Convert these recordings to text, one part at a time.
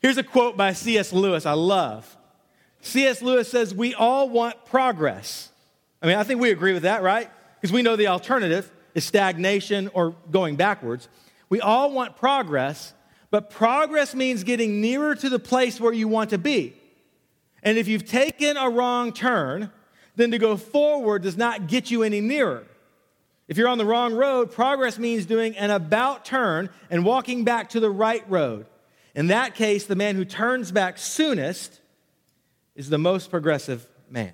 Here's a quote by C.S. Lewis I love. C.S. Lewis says, We all want progress. I mean, I think we agree with that, right? Because we know the alternative is stagnation or going backwards. We all want progress, but progress means getting nearer to the place where you want to be. And if you've taken a wrong turn, then to go forward does not get you any nearer. If you're on the wrong road, progress means doing an about turn and walking back to the right road. In that case, the man who turns back soonest is the most progressive man.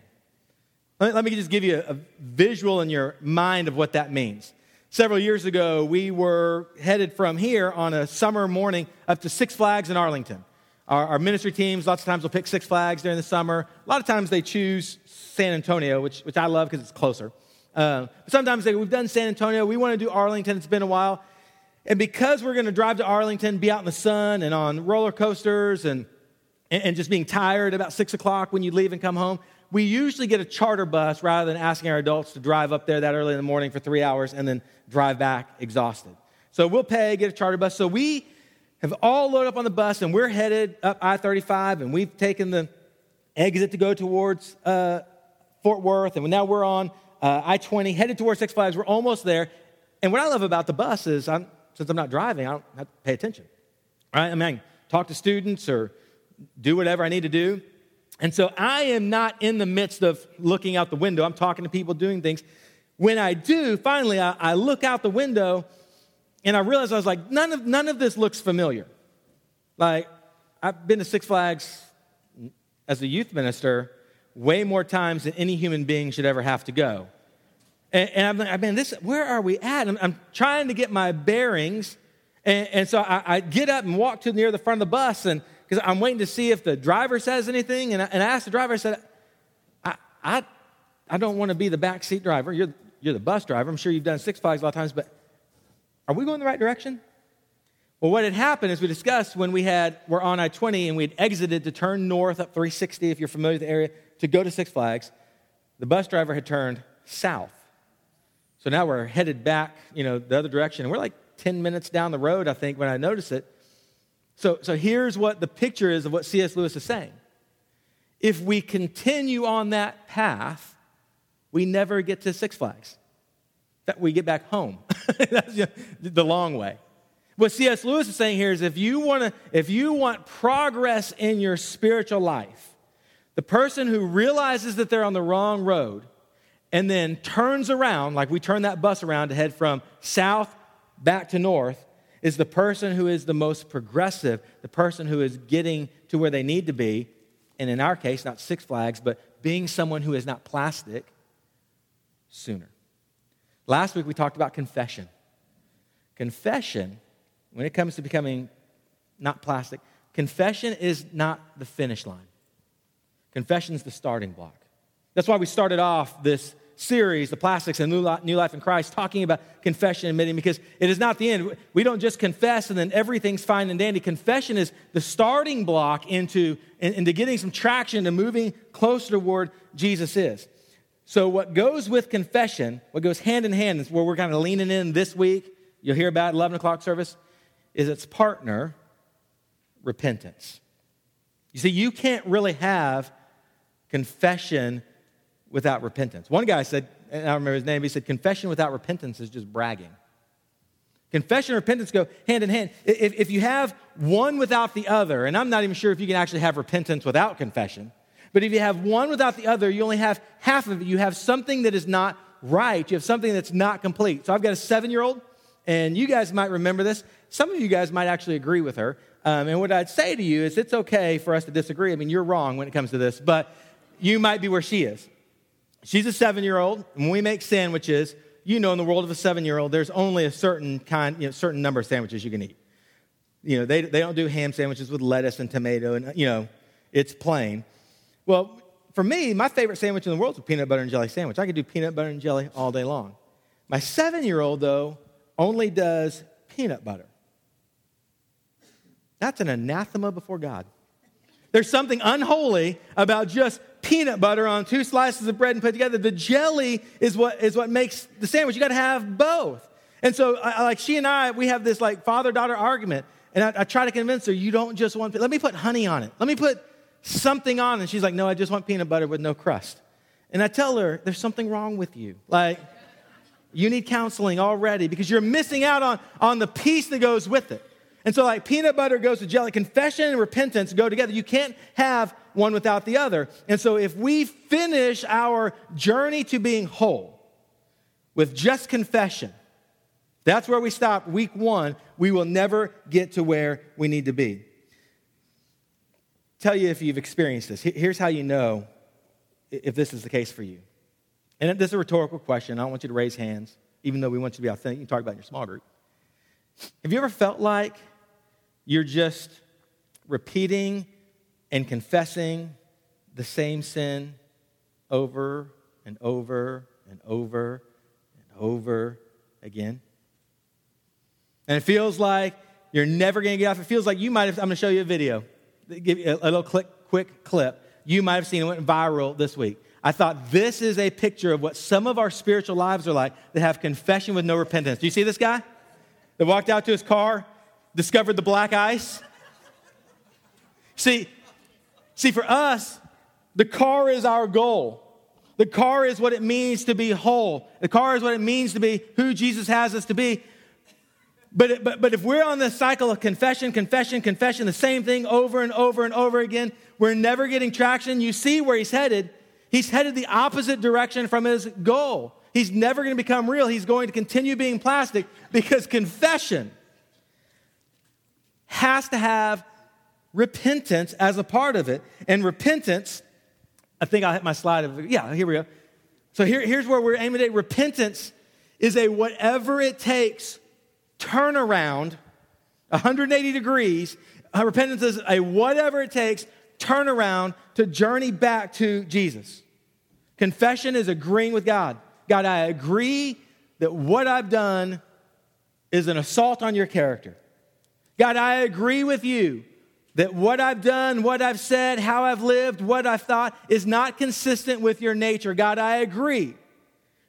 Let me just give you a visual in your mind of what that means. Several years ago, we were headed from here on a summer morning up to Six Flags in Arlington. Our, our, ministry teams, lots of times, will pick Six Flags during the summer. A lot of times they choose San Antonio, which, which I love because it's closer. Uh, sometimes they, we've done San Antonio, we want to do Arlington, it's been a while. And because we're going to drive to Arlington, be out in the sun and on roller coasters and, and just being tired about six o'clock when you leave and come home, we usually get a charter bus rather than asking our adults to drive up there that early in the morning for three hours and then drive back exhausted. So we'll pay, get a charter bus. So we have all loaded up on the bus and we're headed up I 35 and we've taken the exit to go towards uh, Fort Worth. And now we're on uh, I 20, headed towards Six Flags. We're almost there. And what I love about the bus is I'm, since I'm not driving, I don't have to pay attention. Right? I mean, I can talk to students or do whatever I need to do. And so I am not in the midst of looking out the window. I'm talking to people, doing things. When I do, finally, I, I look out the window and I realize I was like, none of, none of this looks familiar. Like, I've been to Six Flags as a youth minister way more times than any human being should ever have to go. And, and I'm like, I mean, this, where are we at? I'm, I'm trying to get my bearings. And, and so I, I, get up and walk to near the front of the bus, and because I'm waiting to see if the driver says anything. And I, and I asked the driver, I said, I, I, I don't want to be the backseat driver. You're, you're the bus driver. I'm sure you've done Six Flags a lot of times, but are we going the right direction? Well, what had happened is we discussed when we had were on I-20 and we'd exited to turn north up 360, if you're familiar with the area, to go to Six Flags. The bus driver had turned south. So now we're headed back, you know, the other direction. And we're like 10 minutes down the road, I think, when I notice it. So, so here's what the picture is of what C.S. Lewis is saying. If we continue on that path, we never get to Six Flags. That we get back home. That's the long way. What C.S. Lewis is saying here is if you want to, if you want progress in your spiritual life, the person who realizes that they're on the wrong road and then turns around, like we turn that bus around to head from south back to north, is the person who is the most progressive, the person who is getting to where they need to be. And in our case, not Six Flags, but being someone who is not plastic sooner. Last week we talked about confession. Confession, when it comes to becoming not plastic, confession is not the finish line. Confession is the starting block. That's why we started off this series, The Plastics and New Life in Christ, talking about confession and admitting because it is not the end. We don't just confess and then everything's fine and dandy. Confession is the starting block into, into getting some traction to moving closer toward Jesus is. So, what goes with confession, what goes hand in hand, is where we're kind of leaning in this week. You'll hear about 11 o'clock service, is its partner, repentance. You see, you can't really have confession without repentance. One guy said, and I don't remember his name, he said, confession without repentance is just bragging. Confession and repentance go hand in hand. If, if you have one without the other, and I'm not even sure if you can actually have repentance without confession, but if you have one without the other, you only have half of it. You have something that is not right. You have something that's not complete. So I've got a seven year old, and you guys might remember this. Some of you guys might actually agree with her. Um, and what I'd say to you is it's okay for us to disagree. I mean, you're wrong when it comes to this, but you might be where she is. She's a seven year old. And when we make sandwiches, you know, in the world of a seven year old, there's only a certain kind, you know, certain number of sandwiches you can eat. You know, they, they don't do ham sandwiches with lettuce and tomato, and, you know, it's plain. Well, for me, my favorite sandwich in the world is a peanut butter and jelly sandwich. I could do peanut butter and jelly all day long. My seven year old, though, only does peanut butter. That's an anathema before God. There's something unholy about just peanut butter on two slices of bread and put together. The jelly is what, is what makes the sandwich. You got to have both. And so, I, like she and I, we have this like father daughter argument. And I, I try to convince her, you don't just want, let me put honey on it. Let me put something on. And she's like, no, I just want peanut butter with no crust. And I tell her, there's something wrong with you. Like, you need counseling already because you're missing out on, on the piece that goes with it. And so, like, peanut butter goes with jelly. Confession and repentance go together. You can't have one without the other. And so, if we finish our journey to being whole with just confession, that's where we stop week one. We will never get to where we need to be. Tell you if you've experienced this. Here's how you know if this is the case for you. And this is a rhetorical question. I don't want you to raise hands, even though we want you to be authentic. You can talk about it in your small group. Have you ever felt like you're just repeating and confessing the same sin over and over and over and over again? And it feels like you're never going to get off. It feels like you might have, I'm going to show you a video, give you a, little click, quick clip. You might have seen it went viral this week. I thought this is a picture of what some of our spiritual lives are like that have confession with no repentance. Do you see this guy that walked out to his car, discovered the black ice? See, see, for us, the car is our goal. The car is what it means to be whole. The car is what it means to be who Jesus has us to be. But, but, but if we're on this cycle of confession, confession, confession, the same thing over and over and over again, we're never getting traction. You see where he's headed. He's headed the opposite direction from his goal. He's never going to become real. He's going to continue being plastic because confession has to have repentance as a part of it. And repentance, I think I'll hit my slide. Of, yeah, here we go. So here, here's where we're aiming at. Repentance is a whatever it takes turnaround, 180 degrees. Uh, repentance is a whatever it takes turnaround to journey back to Jesus. Confession is agreeing with God. God, I agree that what I've done is an assault on your character. God, I agree with you that what I've done, what I've said, how I've lived, what I've thought is not consistent with your nature. God, I agree.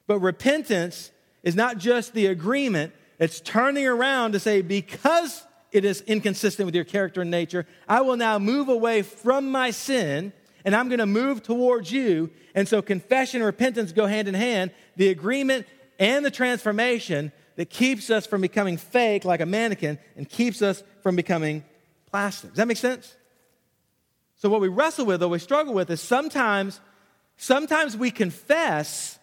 But repentance is not just the agreement, it's turning around to say, because it is inconsistent with your character and nature, I will now move away from my sin and I'm going to move towards you. And so confession and repentance go hand in hand. The agreement and the transformation that keeps us from becoming fake like a mannequin and keeps us from becoming plastic. Does that make sense? So what we wrestle with or we struggle with is sometimes sometimes we confess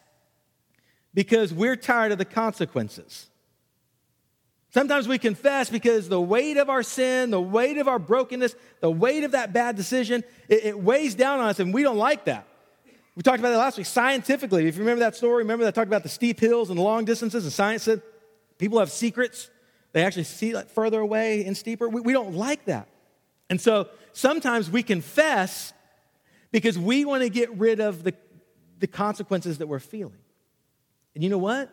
because we're tired of the consequences. Sometimes we confess because the weight of our sin, the weight of our brokenness, the weight of that bad decision, it, it, weighs down on us, and we don't like that. We talked about that last week. Scientifically, if you remember that story, remember that I talked about the steep hills and the long distances, and science said people have secrets. They actually see like further away and steeper. We, we don't like that. And so sometimes we confess because we want to get rid of the, the consequences that we're feeling. And you know what?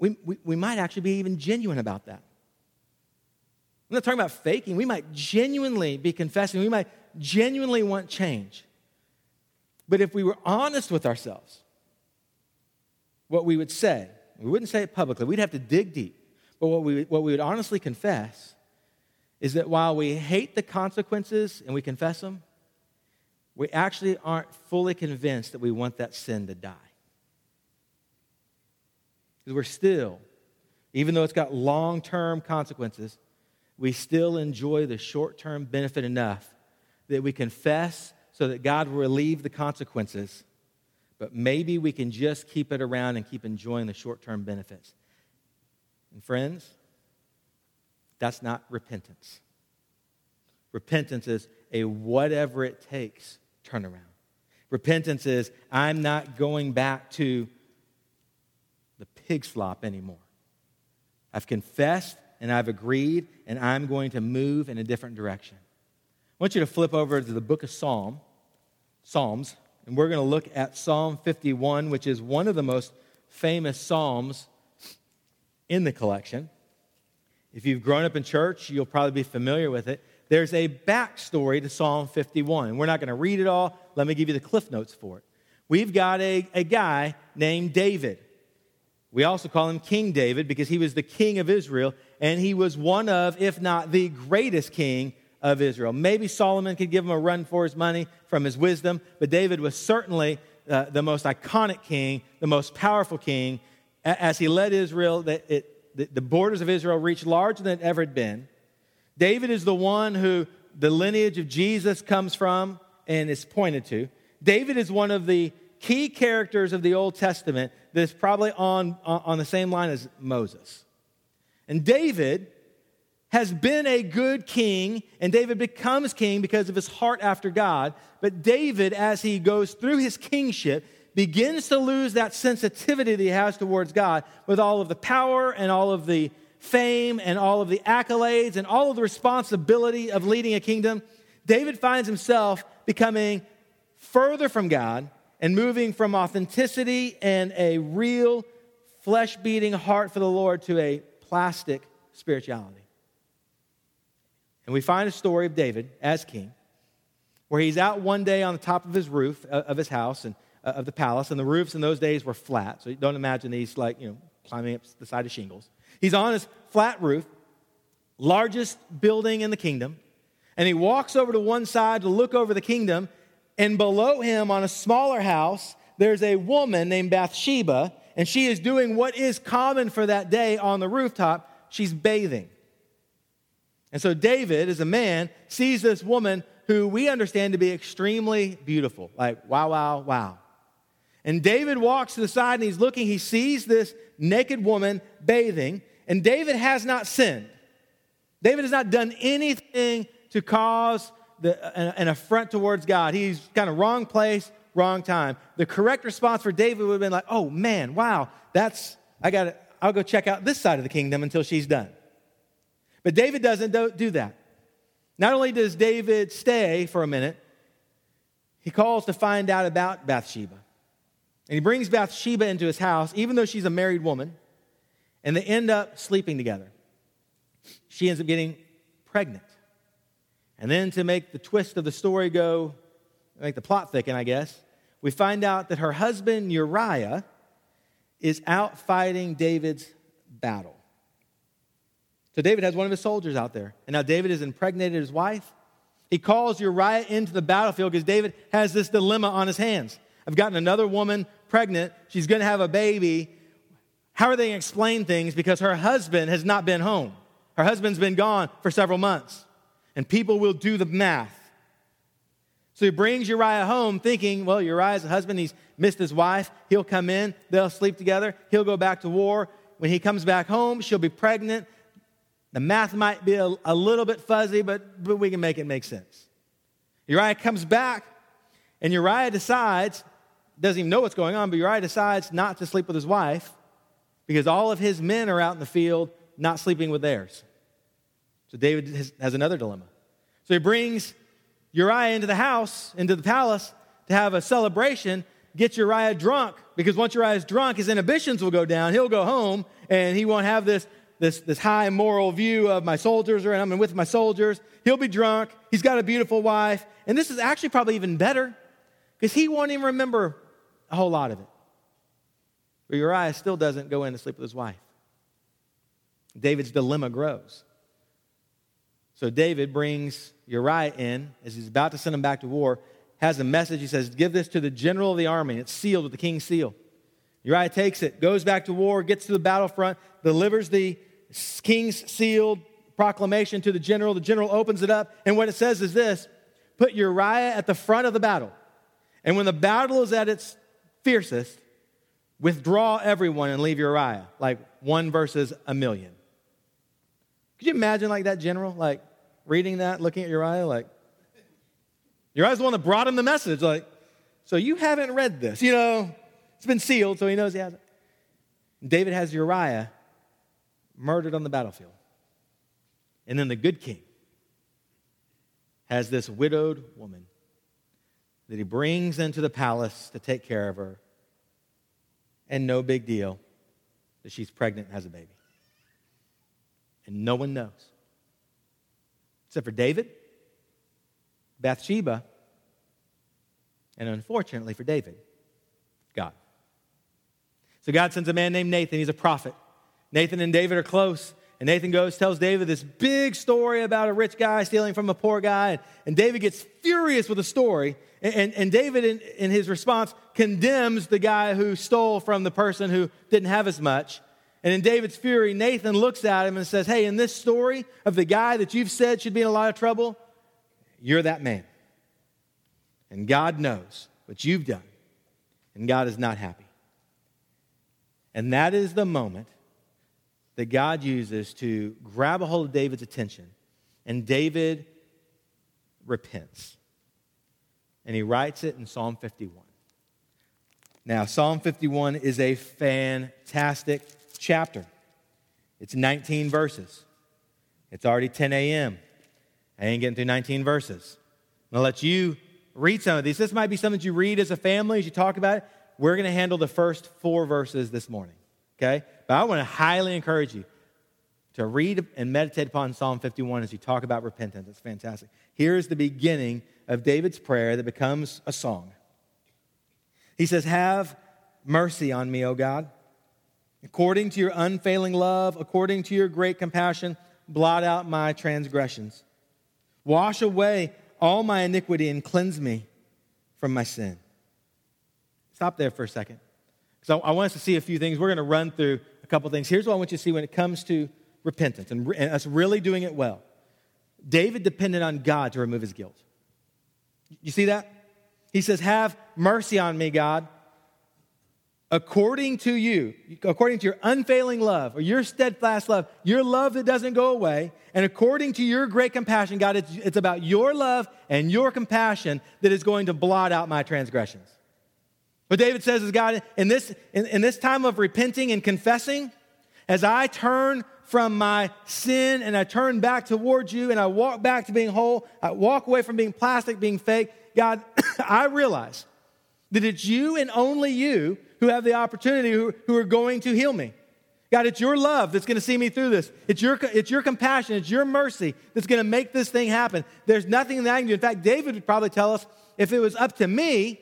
we, we, we might actually be even genuine about that. I'm not talking about faking. We might genuinely be confessing. We might genuinely want change. But if we were honest with ourselves, what we would say, we wouldn't say it publicly, we'd have to dig deep. But what we, what we would honestly confess is that while we hate the consequences and we confess them, we actually aren't fully convinced that we want that sin to die. Because we're still, even though it's got long term consequences, we still enjoy the short term benefit enough that we confess so that God will relieve the consequences, but maybe we can just keep it around and keep enjoying the short term benefits. And friends, that's not repentance. Repentance is a whatever it takes turnaround. Repentance is I'm not going back to the pig slop anymore. I've confessed and I've agreed, and I'm going to move in a different direction. I want you to flip over to the book of Psalm, Psalms, and we're going to look at Psalm 51, which is one of the most famous Psalms in the collection. If you've grown up in church, you'll probably be familiar with it. There's a backstory to Psalm 51. We're not going to read it all. Let me give you the cliff notes for it. We've got a, a guy named David. We also call him King David because he was the king of Israel. and he was one of, if not the greatest king of Israel. Maybe Solomon could give him a run for his money from his wisdom, but David was certainly uh, the most iconic king, the most powerful king. As he led Israel, the, it, the, the borders of Israel reached larger than it ever had been. David is the one who the lineage of Jesus comes from and is pointed to. David is one of the key characters of the Old Testament that's probably on, on the same line as Moses. And David has been a good king, and David becomes king because of his heart after God. But David, as he goes through his kingship, begins to lose that sensitivity that he has towards God with all of the power and all of the fame and all of the accolades and all of the responsibility of leading a kingdom. David finds himself becoming further from God and moving from authenticity and a real flesh beating heart for the Lord to a plastic spirituality. And we find a story of David as king, where he's out one day on the top of his roof uh, of his house and uh, of the palace, and the roofs in those days were flat. So don't imagine these like, you know, climbing up the side of shingles. He's on his flat roof, largest building in the kingdom, and he walks over to one side to look over the kingdom, and below him on a smaller house, there's a woman named Bathsheba, and she is doing what is common for that day on the rooftop. She's bathing. And so David, as a man, sees this woman who we understand to be extremely beautiful. Like, wow, wow, wow. And David walks to the side and he's looking, he sees this naked woman bathing, and David has not sinned. David has not done anything to cause the, an, an affront towards God. He's kind of wrong place, wrong time. The correct response for David would have been like, oh man, wow, that's, I got to, I'll go check out this side of the kingdom until she's done. But David doesn't do that. Not only does David stay for a minute, he calls to find out about Bathsheba. And he brings Bathsheba into his house, even though she's a married woman, and they end up sleeping together. She ends up getting pregnant. And then to make the twist of the story go, make the plot thicken, I guess, we find out that her husband Uriah is out fighting David's battle. So David has one of his soldiers out there. And now David has impregnated his wife. He calls Uriah into the battlefield because David has this dilemma on his hands. I've gotten another woman pregnant. She's going to have a baby. How are they going to explain things? Because her husband has not been home. Her husband's been gone for several months. And people will do the math. So he brings Uriah home thinking, well, Uriah's a husband. He's missed his wife. He'll come in. They'll sleep together. He'll go back to war. When he comes back home, she'll be pregnant. The math might be a, a little bit fuzzy, but, but we can make it make sense. Uriah comes back, and Uriah decides, doesn't even know what's going on, but Uriah decides not to sleep with his wife because all of his men are out in the field not sleeping with theirs. So David has, has another dilemma. So he brings Uriah into the house, into the palace, to have a celebration, get Uriah drunk, because once Uriah is drunk, his inhibitions will go down. He'll go home, and he won't have this this, this high moral view of my soldiers, or I'm with my soldiers. He'll be drunk. He's got a beautiful wife. And this is actually probably even better because he won't even remember a whole lot of it. But Uriah still doesn't go in to sleep with his wife. David's dilemma grows. So David brings Uriah in as he's about to send him back to war, has a message. He says, Give this to the general of the army. It's sealed with the king's seal. Uriah takes it, goes back to war, gets to the battlefront, delivers the king's sealed proclamation to the general. The general opens it up, and what it says is this put Uriah at the front of the battle. And when the battle is at its fiercest, withdraw everyone and leave Uriah, like one versus a million. Could you imagine like that general, like reading that, looking at Uriah, like Uriah's the one that brought him the message, like, so you haven't read this, you know, it's been sealed, so he knows he hasn't. David has Uriah murdered on the battlefield. And then the good king has this widowed woman that he brings into the palace to take care of her. And no big deal that she's pregnant and has a baby. And no one knows. Except for David, Bathsheba, and unfortunately for David, God. So God sends a man named Nathan. He's a prophet. Nathan and David are close. And Nathan goes, tells David this big story about a rich guy stealing from a poor guy. And, and David gets furious with the story. And, and, and David, in, in his response, condemns the guy who stole from the person who didn't have as much. And in David's fury, Nathan looks at him and says, Hey, in this story of the guy that you've said should be in a lot of trouble, you're that man. And God knows what you've done, and God is not happy. And that is the moment that God uses to grab a hold of David's attention. And David repents. And he writes it in Psalm 51. Now, Psalm 51 is a fantastic chapter. It's 19 verses. It's already 10 a.m. I ain't getting through 19 verses. I'm going to let you read some of these. This might be something that you read as a family, as you talk about it. We're going to handle the first four verses this morning, okay? But I want to highly encourage you to read and meditate upon Psalm 51 as you talk about repentance. It's fantastic. Here's the beginning of David's prayer that becomes a song. He says, Have mercy on me, O God. According to your unfailing love, according to your great compassion, blot out my transgressions. Wash away all my iniquity and cleanse me from my sin. Stop there for a second. Because I, I want us to see a few things. We're going to run through a couple things. Here's what I want you to see when it comes to repentance and, and us really doing it well. David depended on God to remove his guilt. You see that? He says, Have mercy on me, God according to you, according to your unfailing love or your steadfast love, your love that doesn't go away, and according to your great compassion, God, it's, it's about your love and your compassion that is going to blot out my transgressions. What David says is, God, in this, in, in this time of repenting and confessing, as I turn from my sin and I turn back towards you and I walk back to being whole, I walk away from being plastic, being fake, God, I realize that it's you and only you who have the opportunity who, who are going to heal me. God, it's your love that's going to see me through this. It's your, it's your compassion, it's your mercy that's going to make this thing happen. There's nothing that I can do. In fact, David would probably tell us if it was up to me,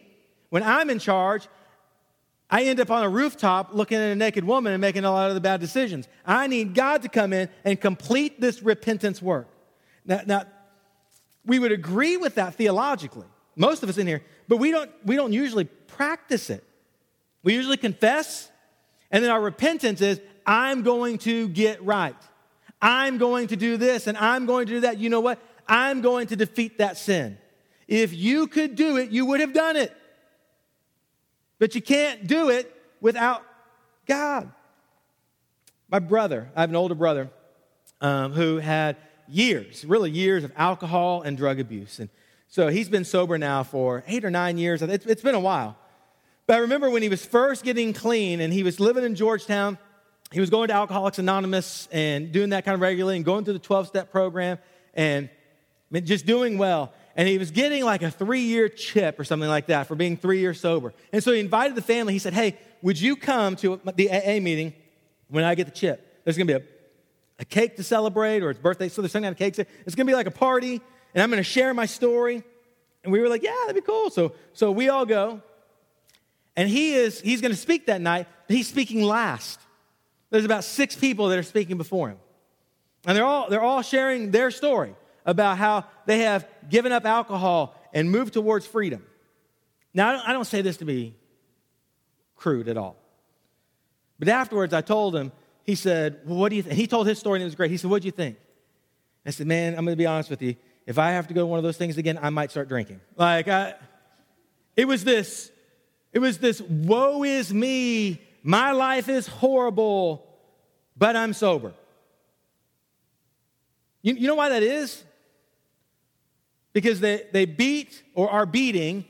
when I'm in charge, I end up on a rooftop looking at a naked woman and making a lot of the bad decisions. I need God to come in and complete this repentance work. Now, now we would agree with that theologically, most of us in here, but we don't, we don't usually practice it. We usually confess, and then our repentance is, I'm going to get right. I'm going to do this, and I'm going to do that. You know what? I'm going to defeat that sin. If you could do it, you would have done it. But you can't do it without God. My brother, I have an older brother um, who had years, really years of alcohol and drug abuse. And so he's been sober now for eight or nine years. it's, it's been a while. But I remember when he was first getting clean and he was living in Georgetown, he was going to Alcoholics Anonymous and doing that kind of regularly and going through the 12 step program and just doing well. And he was getting like a three year chip or something like that for being three years sober. And so he invited the family. He said, Hey, would you come to the AA meeting when I get the chip? There's going to be a, a cake to celebrate or it's birthday. So there's some kind of cake. It's going to be like a party and I'm going to share my story. And we were like, Yeah, that'd be cool. So, so we all go. And he is, he's going to speak that night, but he's speaking last. There's about six people that are speaking before him. And they're all, they're all sharing their story about how they have given up alcohol and moved towards freedom. Now, I don't, I don't say this to be crude at all. But afterwards, I told him, he said, well, What do you think? He told his story and it was great. He said, What do you think? I said, Man, I'm going to be honest with you. If I have to go to one of those things again, I might start drinking. Like, I, it was this it was this woe is me, my life is horrible, but I'm sober. You, you know why that is? Because they, they beat or are beating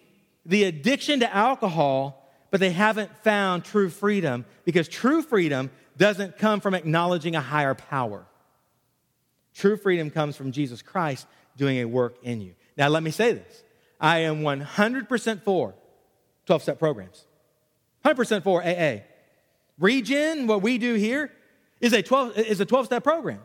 the addiction to alcohol, but they haven't found true freedom because true freedom doesn't come from acknowledging a higher power. True freedom comes from Jesus Christ doing a work in you. Now, let me say this I am 100% for 12 step programs. 100% for AA. Regen, what we do here, is a 12, is a 12 step program.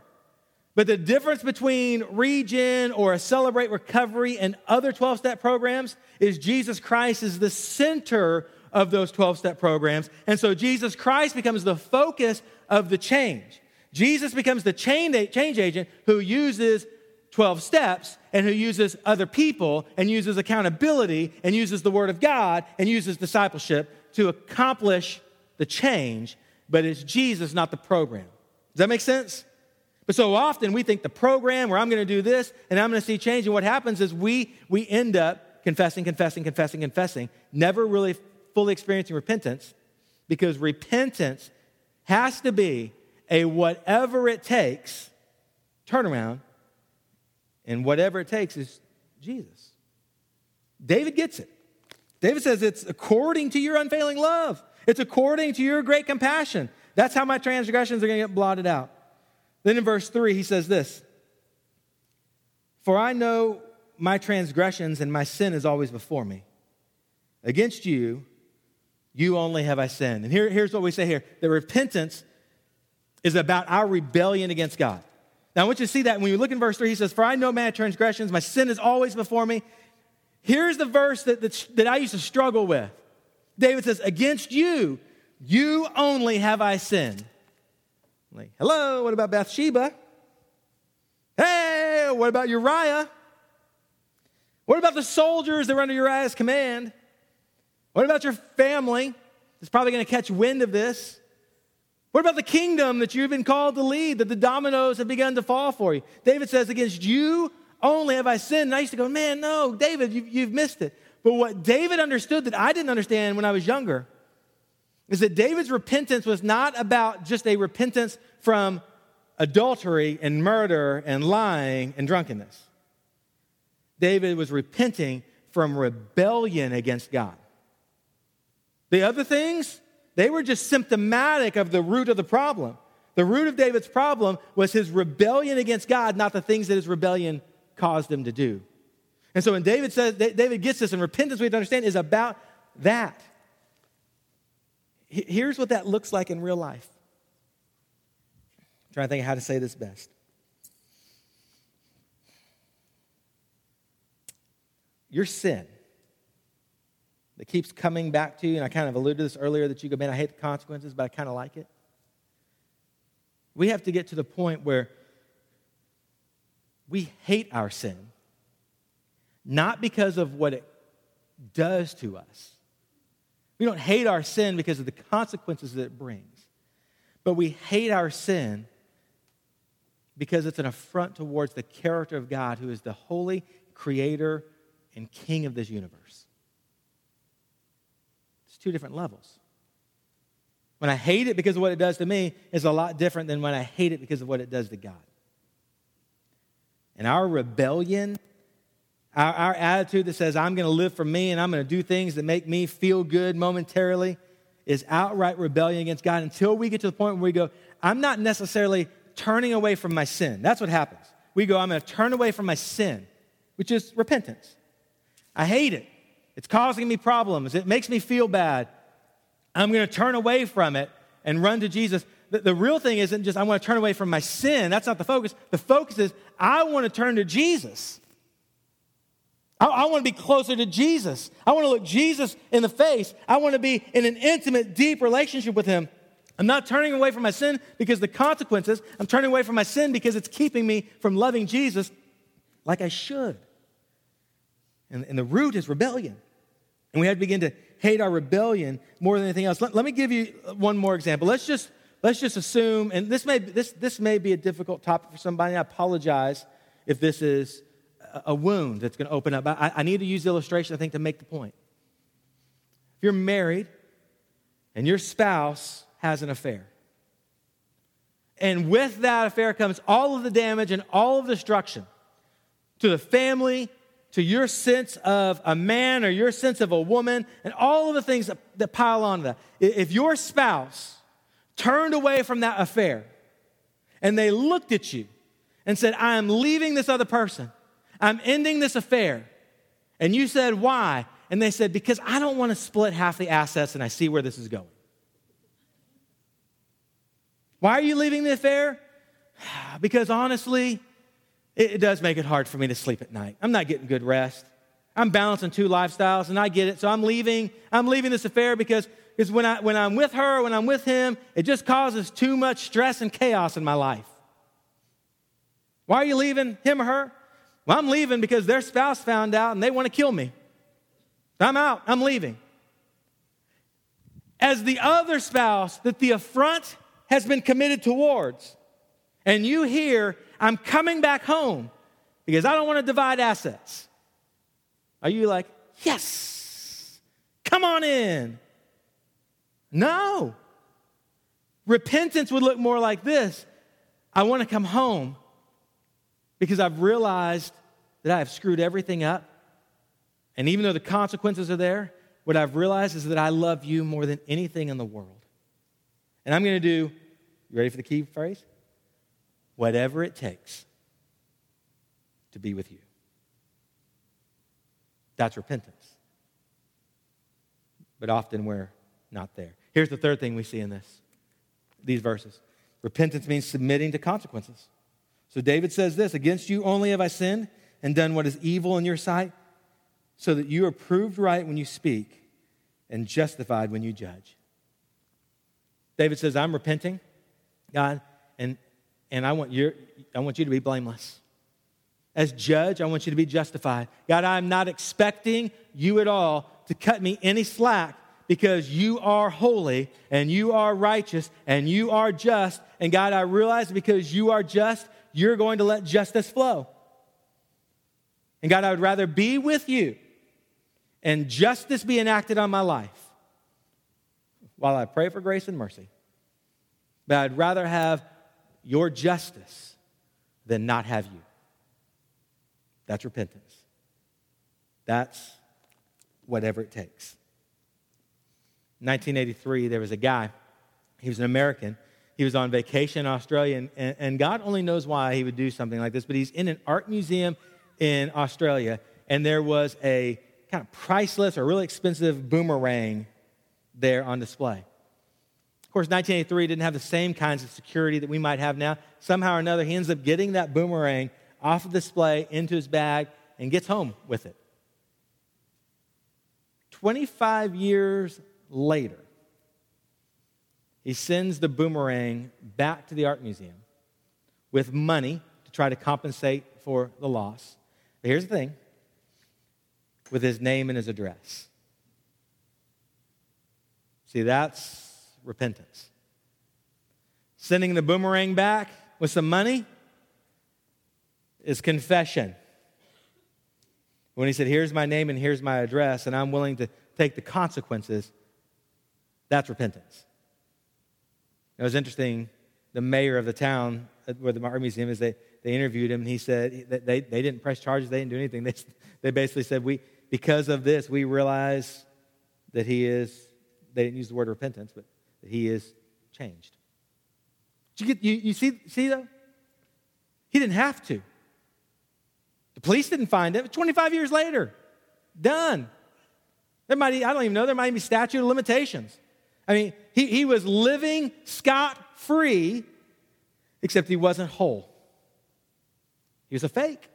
But the difference between Regen or a Celebrate Recovery and other 12 step programs is Jesus Christ is the center of those 12 step programs. And so Jesus Christ becomes the focus of the change. Jesus becomes the change agent who uses 12 steps and who uses other people and uses accountability and uses the Word of God and uses discipleship to accomplish the change, but it's Jesus, not the program. Does that make sense? But so often we think the program where I'm going to do this and I'm going to see change, and what happens is we, we end up confessing, confessing, confessing, confessing, never really fully experiencing repentance because repentance has to be a whatever it takes turnaround, and whatever it takes is Jesus. David gets it. David says it's according to your unfailing love. It's according to your great compassion. That's how my transgressions are going to get blotted out. Then in verse 3, he says this For I know my transgressions and my sin is always before me. Against you, you only have I sinned. And here, here's what we say here that repentance is about our rebellion against God. Now, I want you to see that when you look in verse 3, he says, For I know my transgressions, my sin is always before me. Here's the verse that, that, that I used to struggle with. David says, Against you, you only have I sinned. Hello, what about Bathsheba? Hey, what about Uriah? What about the soldiers that were under Uriah's command? What about your family that's probably going to catch wind of this? What about the kingdom that you've been called to lead, that the dominoes have begun to fall for you? David says, Against you only have I sinned. And I used to go, Man, no, David, you, you've missed it. But what David understood that I didn't understand when I was younger is that David's repentance was not about just a repentance from adultery and murder and lying and drunkenness. David was repenting from rebellion against God. The other things, they were just symptomatic of the root of the problem. The root of David's problem was his rebellion against God, not the things that his rebellion caused him to do. And so when David says, David gets this, and repentance, we have to understand, is about that. Here's what that looks like in real life. I'm trying to think of how to say this best. Your sin that keeps coming back to you, and I kind of alluded to this earlier that you go, man, I hate the consequences, but I kind of like it. We have to get to the point where we hate our sin, not because of what it does to us, we don't hate our sin because of the consequences that it brings, but we hate our sin because it's an affront towards the character of God, who is the holy creator and king of this universe. It's two different levels. When I hate it because of what it does to me is a lot different than when I hate it because of what it does to God. And our rebellion our, our attitude that says, I'm going to live for me and I'm going to do things that make me feel good momentarily is outright rebellion against God until we get to the point where we go, I'm not necessarily turning away from my sin. That's what happens. We go, I'm going to turn away from my sin, which is repentance. I hate it. It's causing me problems. It makes me feel bad. I'm going to turn away from it and run to Jesus. The, the real thing isn't just I want to turn away from my sin. That's not the focus. The focus is I want to turn to Jesus. I, I want to be closer to Jesus. I want to look Jesus in the face. I want to be in an intimate, deep relationship with Him. I'm not turning away from my sin because the consequences. I'm turning away from my sin because it's keeping me from loving Jesus like I should. And, and the root is rebellion. And we have to begin to hate our rebellion more than anything else. Let, let me give you one more example. Let's just, let's just assume, and this may, this, this may be a difficult topic for somebody. I apologize if this is a wound that's going to open up. I, I need to use the illustration, I think, to make the point. If you're married and your spouse has an affair, and with that affair comes all of the damage and all of the destruction to the family, to your sense of a man or your sense of a woman, and all of the things that, that pile on that. If your spouse turned away from that affair and they looked at you and said, I am leaving this other person I'm ending this affair. And you said, Why? And they said, Because I don't want to split half the assets and I see where this is going. Why are you leaving the affair? Because honestly, it, does make it hard for me to sleep at night. I'm not getting good rest. I'm balancing two lifestyles and I get it. So I'm leaving, I'm leaving this affair because is when, I, when I'm with her, when I'm with him, it just causes too much stress and chaos in my life. Why are you leaving him or her? Well, I'm leaving because their spouse found out and they want to kill me. I'm out. I'm leaving. As the other spouse that the affront has been committed towards, and you hear, I'm coming back home because I don't want to divide assets. Are you like, yes, come on in? No. Repentance would look more like this I want to come home because I've realized that I have screwed everything up. And even though the consequences are there, what I've realized is that I love you more than anything in the world. And I'm going to do, you ready for the key phrase? Whatever it takes to be with you. That's repentance. But often we're not there. Here's the third thing we see in this these verses. Repentance means submitting to consequences. So David says this Against you only have I sinned and done what is evil in your sight, so that you are proved right when you speak and justified when you judge. David says, I'm repenting, God, and, and I, want your, I want you to be blameless. As judge, I want you to be justified. God, I'm not expecting you at all to cut me any slack because you are holy and you are righteous and you are just. And God, I realize because you are just, you're going to let justice flow. And God, I would rather be with you and justice be enacted on my life while I pray for grace and mercy. But I'd rather have your justice than not have you. That's repentance. That's whatever it takes. 1983, there was a guy, he was an American. He was on vacation in Australia, and, and, and God only knows why he would do something like this, but he's in an art museum in Australia, and there was a kind of priceless or really expensive boomerang there on display. Of course, 1983 didn't have the same kinds of security that we might have now. Somehow or another, he ends up getting that boomerang off of display into his bag and gets home with it. 25 years later, he sends the boomerang back to the art museum with money to try to compensate for the loss. But here's the thing with his name and his address. See, that's repentance. Sending the boomerang back with some money is confession. When he said, Here's my name and here's my address, and I'm willing to take the consequences that's repentance. It was interesting. The mayor of the town uh, where the art museum is, they, they interviewed him, and he said they, they didn't press charges, they didn't do anything. They, they basically said, we, because of this, we realize that he is, they didn't use the word repentance, but that he is changed. Did you, get, you, you see, see, though? He didn't have to. The police didn't find him. 25 years later, done. There might, I don't even know, there might be statute of limitations. I mean, he, he was living scot free, except he wasn't whole. He was a fake.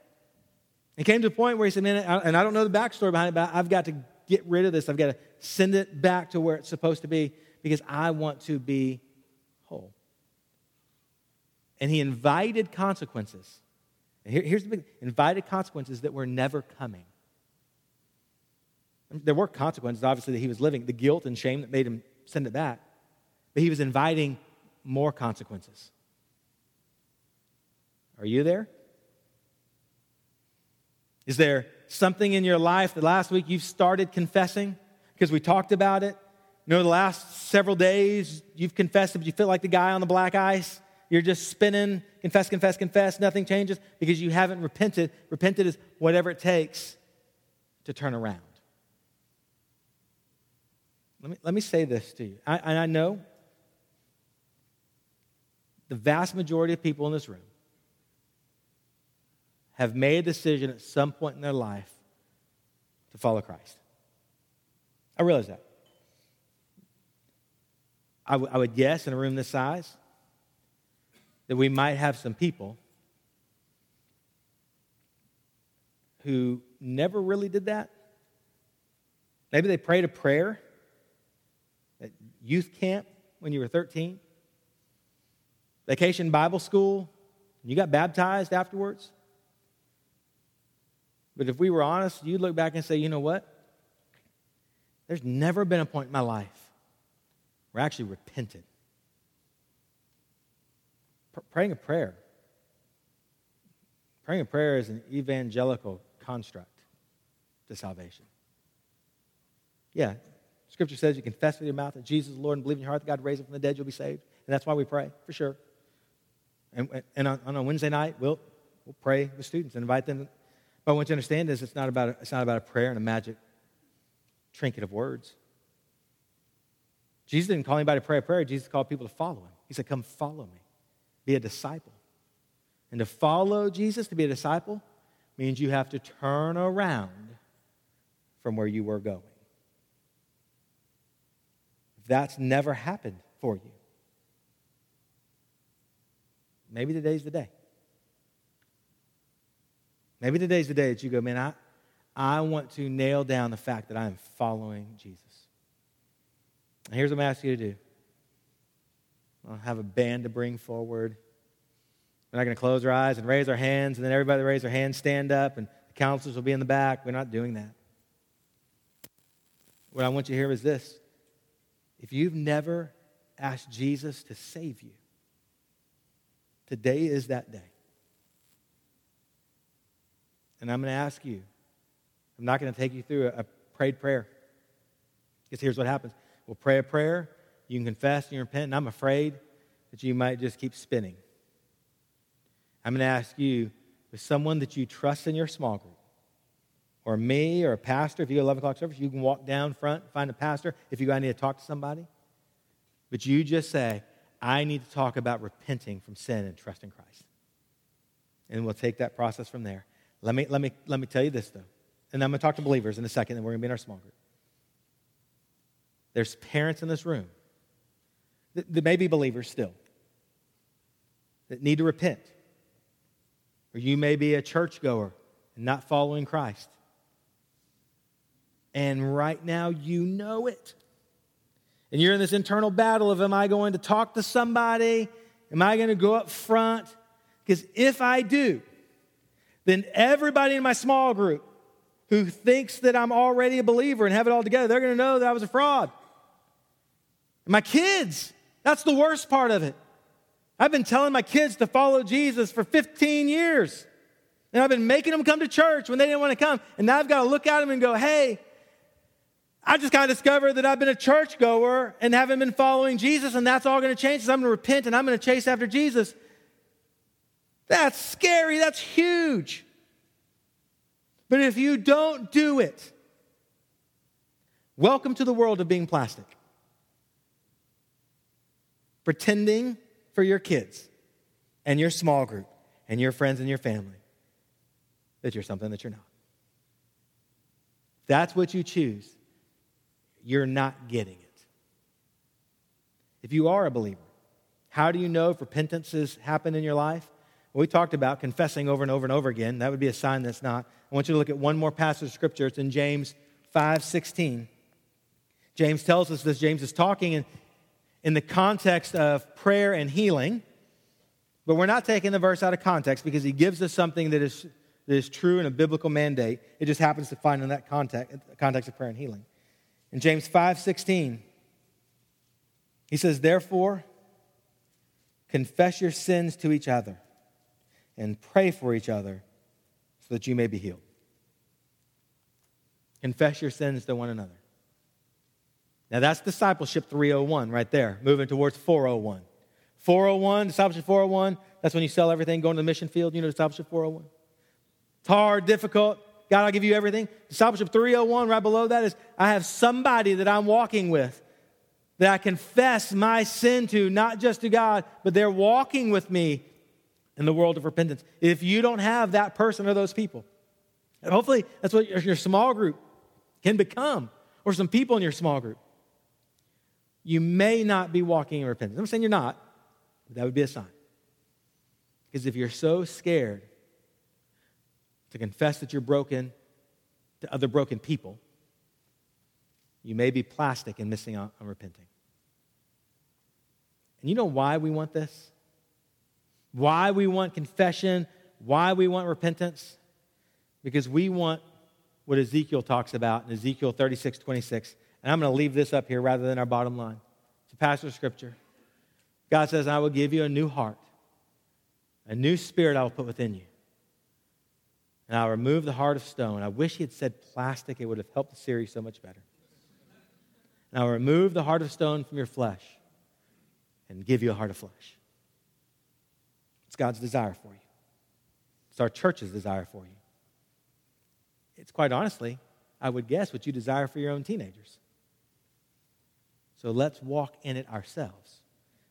It came to a point where he said, Man, and I don't know the backstory behind it, but I've got to get rid of this. I've got to send it back to where it's supposed to be because I want to be whole. And he invited consequences. And here, here's the big invited consequences that were never coming. There were consequences, obviously, that he was living, the guilt and shame that made him send it back. But he was inviting more consequences. Are you there? Is there something in your life that last week you've started confessing because we talked about it? You know, the last several days you've confessed it, but you feel like the guy on the black ice. You're just spinning, confess, confess, confess, nothing changes because you haven't repented. Repented is whatever it takes to turn around. Let me, let me say this to you. I, and I know the vast majority of people in this room have made a decision at some point in their life to follow Christ. I realize that. I, w- I would guess in a room this size that we might have some people who never really did that. Maybe they prayed a prayer youth camp when you were 13, vacation Bible school, you got baptized afterwards. But if we were honest, you'd look back and say, you know what? There's never been a point in my life where I actually repented. Praying a prayer. Praying a prayer is an evangelical construct to salvation. Yeah, Scripture says you confess with your mouth that Jesus is Lord and believe in your heart that God raised him from the dead, you'll be saved. And that's why we pray, for sure. And, and on, on a Wednesday night, we'll, we'll pray with students and invite them. But want you understand is it's not about a, it's not about a prayer and a magic trinket of words. Jesus didn't call anybody to pray a prayer. Jesus called people to follow him. He said, Come follow me. Be a disciple. And to follow Jesus, to be a disciple, means you have to turn around from where you were going that's never happened for you. Maybe today's the day. Maybe today's the day that you go, man, I, I want to nail down the fact that I am following Jesus. And here's what I'm asking you to do I'll have a band to bring forward. We're not going to close our eyes and raise our hands, and then everybody raise their hands, stand up, and the counselors will be in the back. We're not doing that. What I want you to hear is this if you've never asked Jesus to save you, today is that day. And I'm going to ask you, I'm not going to take you through a, a prayed prayer. Because here's what happens we'll pray a prayer, you can confess and you repent, and I'm afraid that you might just keep spinning. I'm going to ask you, with someone that you trust in your small group, or me or a pastor, if you go to 11 o'clock service, you can walk down front, find a pastor if you go, I need to talk to somebody. But you just say, I need to talk about repenting from sin and trusting Christ. And we'll take that process from there. Let me, let me, let me tell you this, though. And I'm going to talk to believers in a second, and we're going to be in our small group. There's parents in this room that, that may be believers still that need to repent. Or you may be a churchgoer and not following Christ. And right now, you know it. And you're in this internal battle of am I going to talk to somebody? Am I going to go up front? Because if I do, then everybody in my small group who thinks that I'm already a believer and have it all together, they're going to know that I was a fraud. And my kids, that's the worst part of it. I've been telling my kids to follow Jesus for 15 years. And I've been making them come to church when they didn't want to come. And now I've got to look at them and go, hey, I just kind of discovered that I've been a churchgoer and haven't been following Jesus, and that's all going to change. So I'm going to repent and I'm going to chase after Jesus. That's scary. That's huge. But if you don't do it, welcome to the world of being plastic. Pretending for your kids and your small group and your friends and your family that you're something that you're not. That's what you choose you're not getting it. If you are a believer, how do you know if repentance has happened in your life? Well, we talked about confessing over and over and over again. That would be a sign that's not. I want you to look at one more passage of scripture. It's in James 5 16. James tells us this. James is talking in, in the context of prayer and healing, but we're not taking the verse out of context because he gives us something that is, that is true in a biblical mandate. It just happens to find in that context, context of prayer and healing. In James 5:16, he says, "Therefore, confess your sins to each other and pray for each other so that you may be healed." Confess your sins to one another. Now that's discipleship 301 right there, moving towards 401. 401, discipleship 401, that's when you sell everything, going to the mission field. You know discipleship 401? It's hard, difficult, God, I'll give you everything. Discipleship 301, right below that, is I have somebody that I'm walking with that I confess my sin to, not just to God, but they're walking with me in the world of repentance. If you don't have that person or those people, and hopefully that's what your, your small group can become, or some people in your small group, you may not be walking in repentance. I'm saying you're not, but that would be a sign. Because if you're so scared to confess that you're broken to other broken people, you may be plastic and missing on, on repenting. And you know why we want this? Why we want confession, why we want repentance? Because we want what Ezekiel talks about in Ezekiel 36 26. And I'm going to leave this up here rather than our bottom line. It's a passage of scripture. God says, I will give you a new heart, a new spirit I will put within you. And I'll remove the heart of stone. I wish he had said plastic, it would have helped the series so much better. And I'll remove the heart of stone from your flesh and give you a heart of flesh. It's God's desire for you, it's our church's desire for you. It's quite honestly, I would guess, what you desire for your own teenagers. So let's walk in it ourselves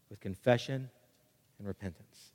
with confession and repentance.